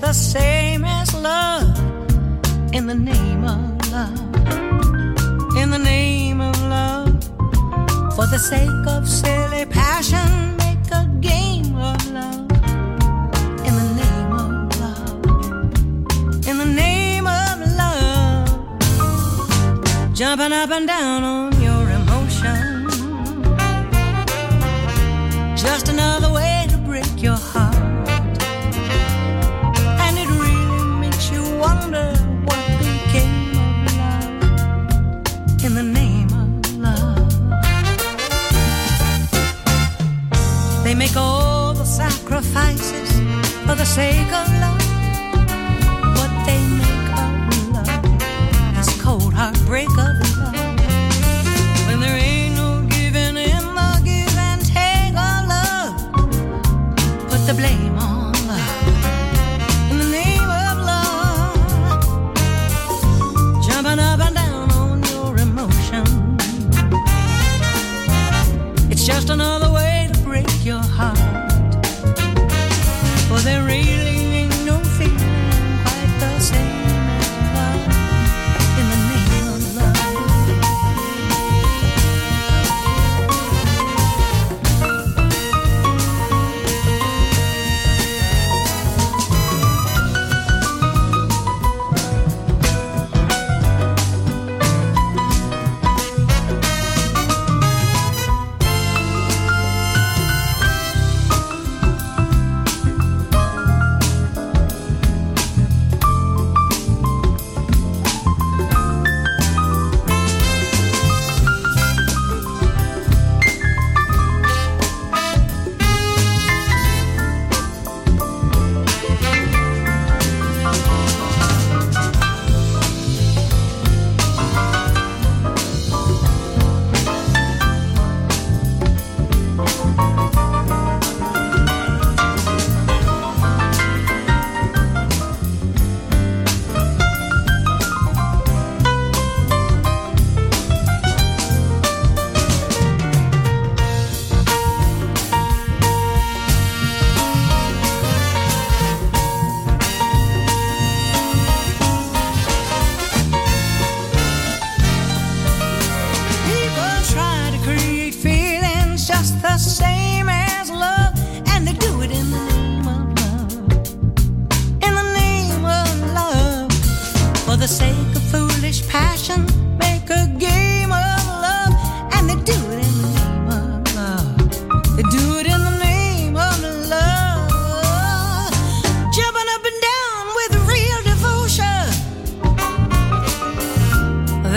The same as love in the name of love. In the name of love, for the sake of silly passion, make a game of love. In the name of love, in the name of love, jumping up and down on sake of love. What they make of love is cold heartbreak of love. When there ain't no giving in the give and take of love, put the blame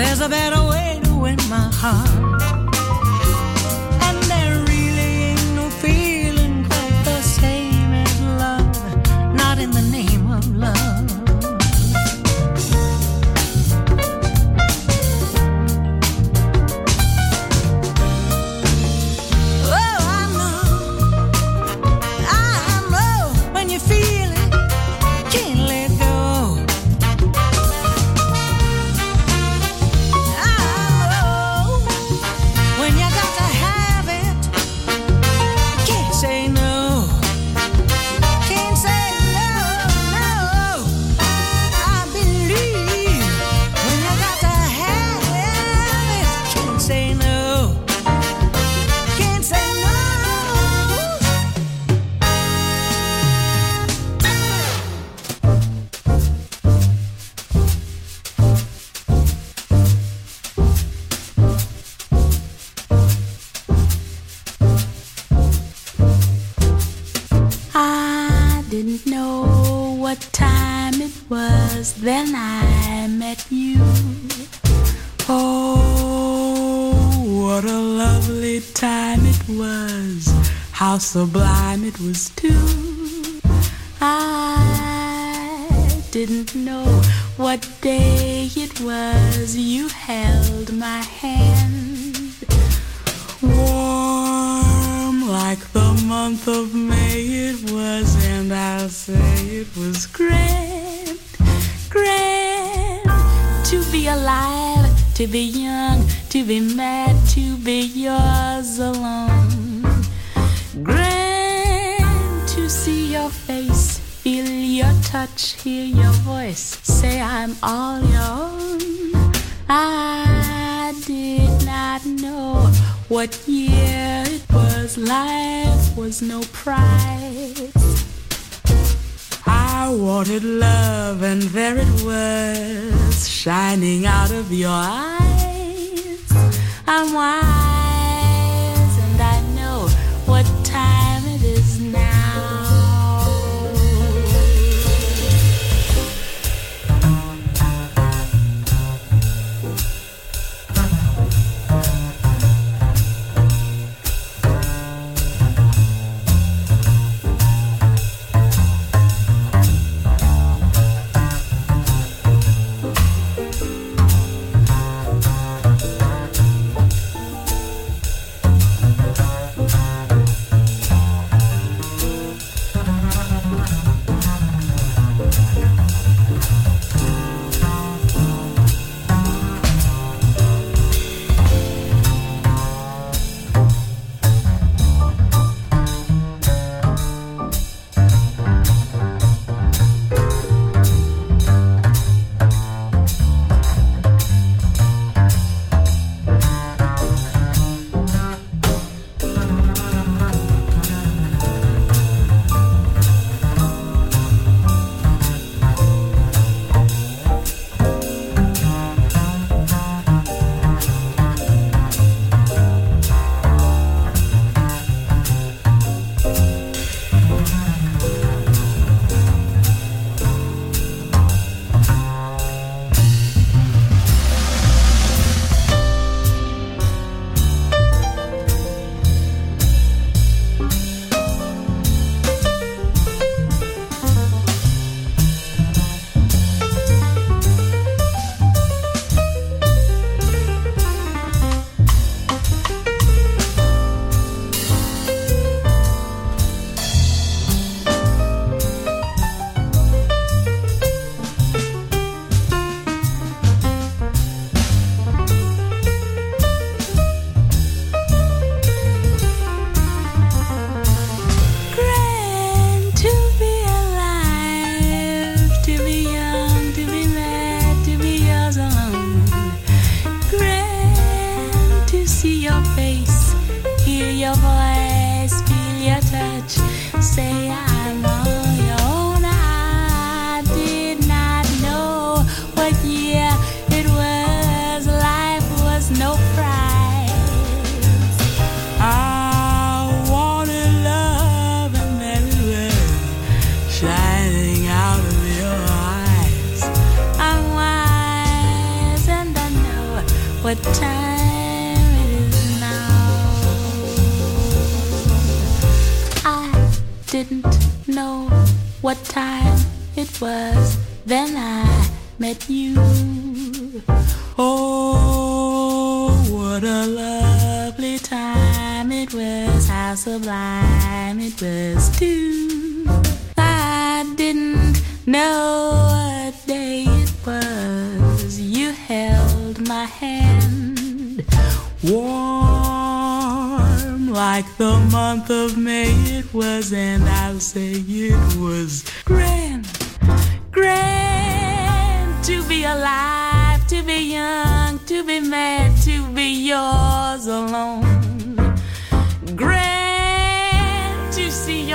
There's a better way to win my heart. touch, hear your voice, say I'm all your own. I did not know what year it was, life was no prize. I wanted love, and there it was, shining out of your eyes. I'm wild.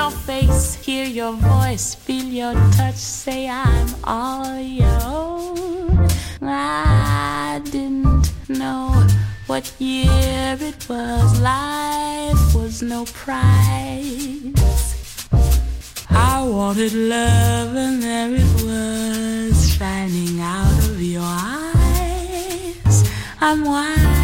your face, hear your voice, feel your touch, say I'm all your own. I didn't know what year it was, life was no prize. I wanted love and there it was, shining out of your eyes. I'm wise.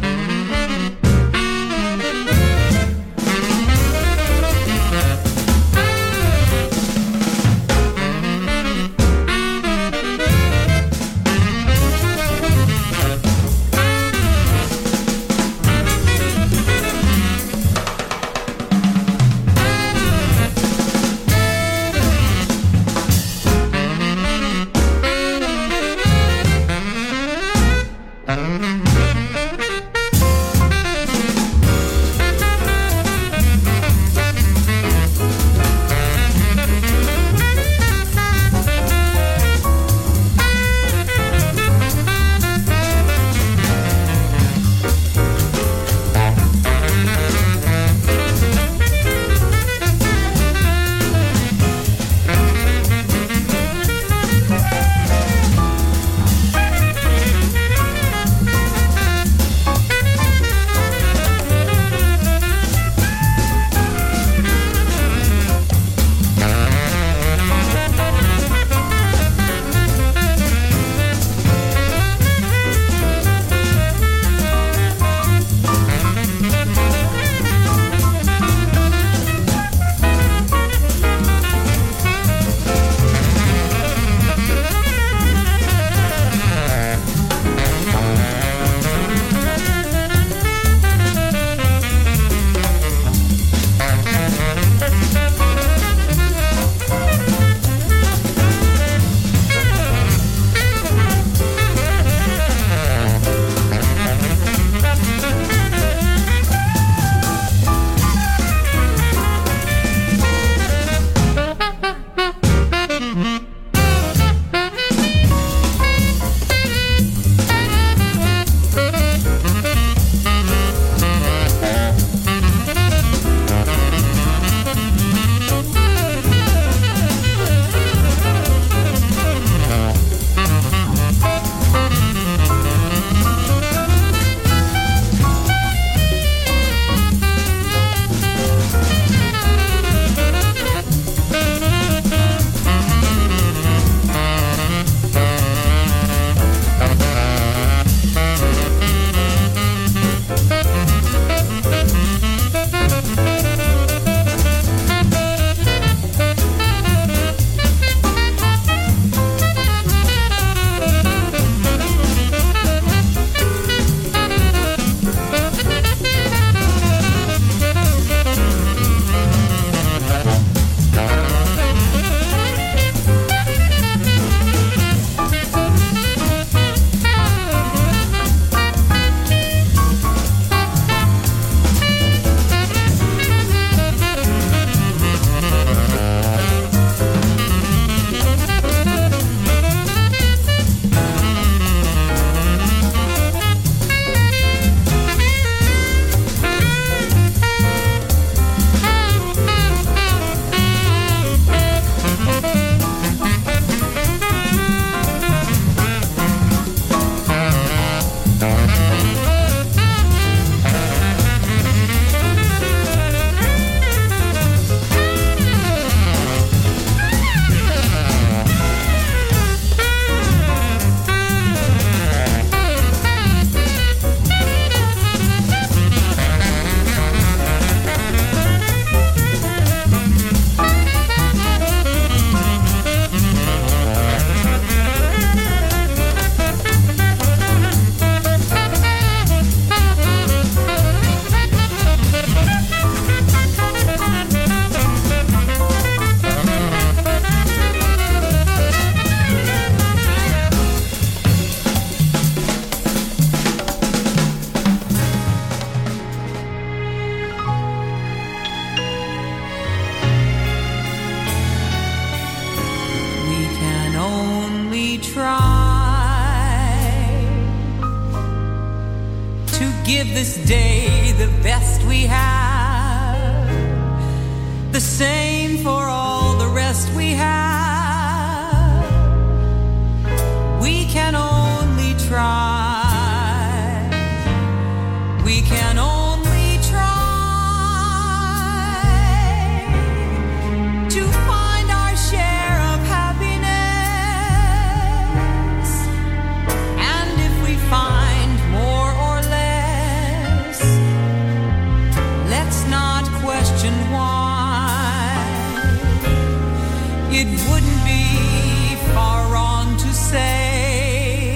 it wouldn't be far wrong to say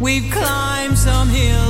we've climbed some hills.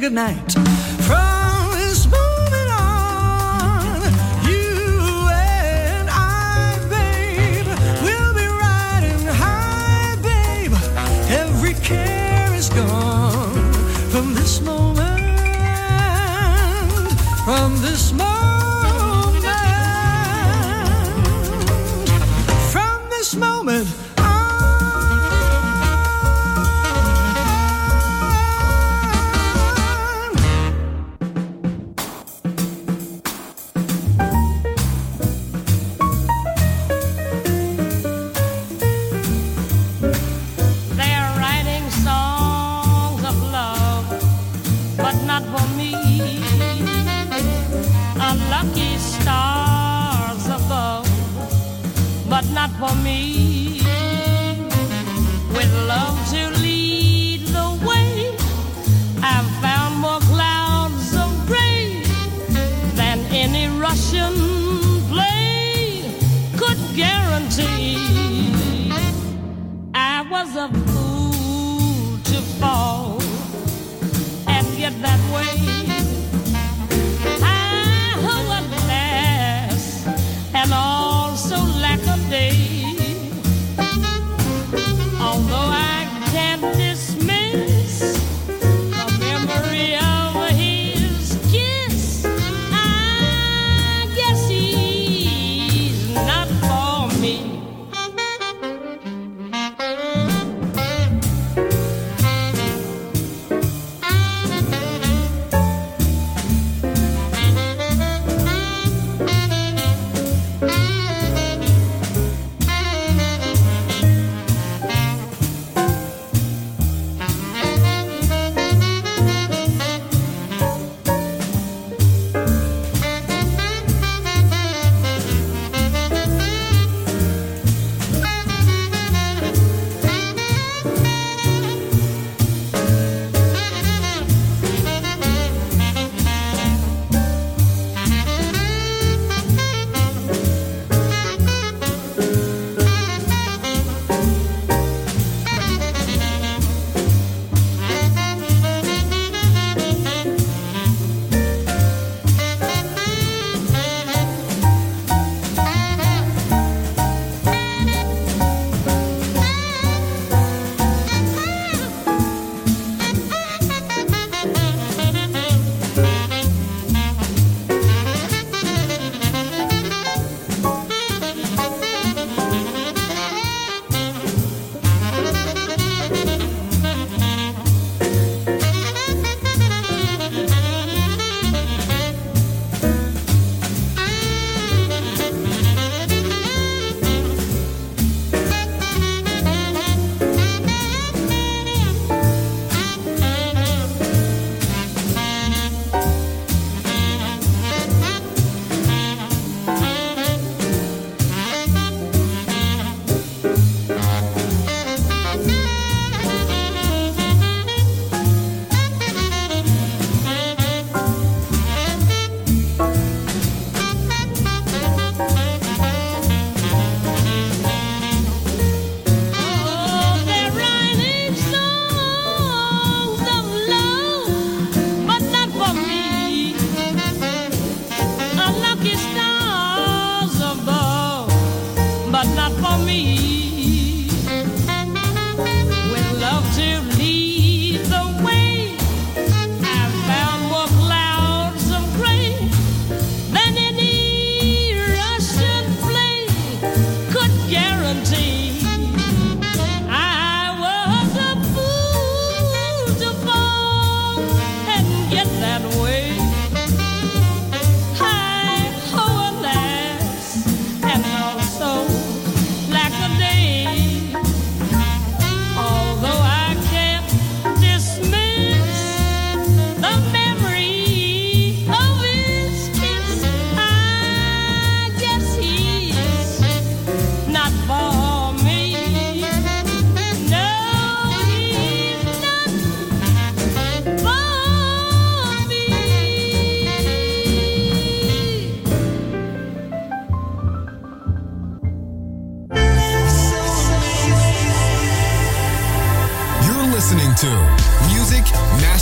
good night. any Russian play could guarantee. I was a fool to fall and get that way.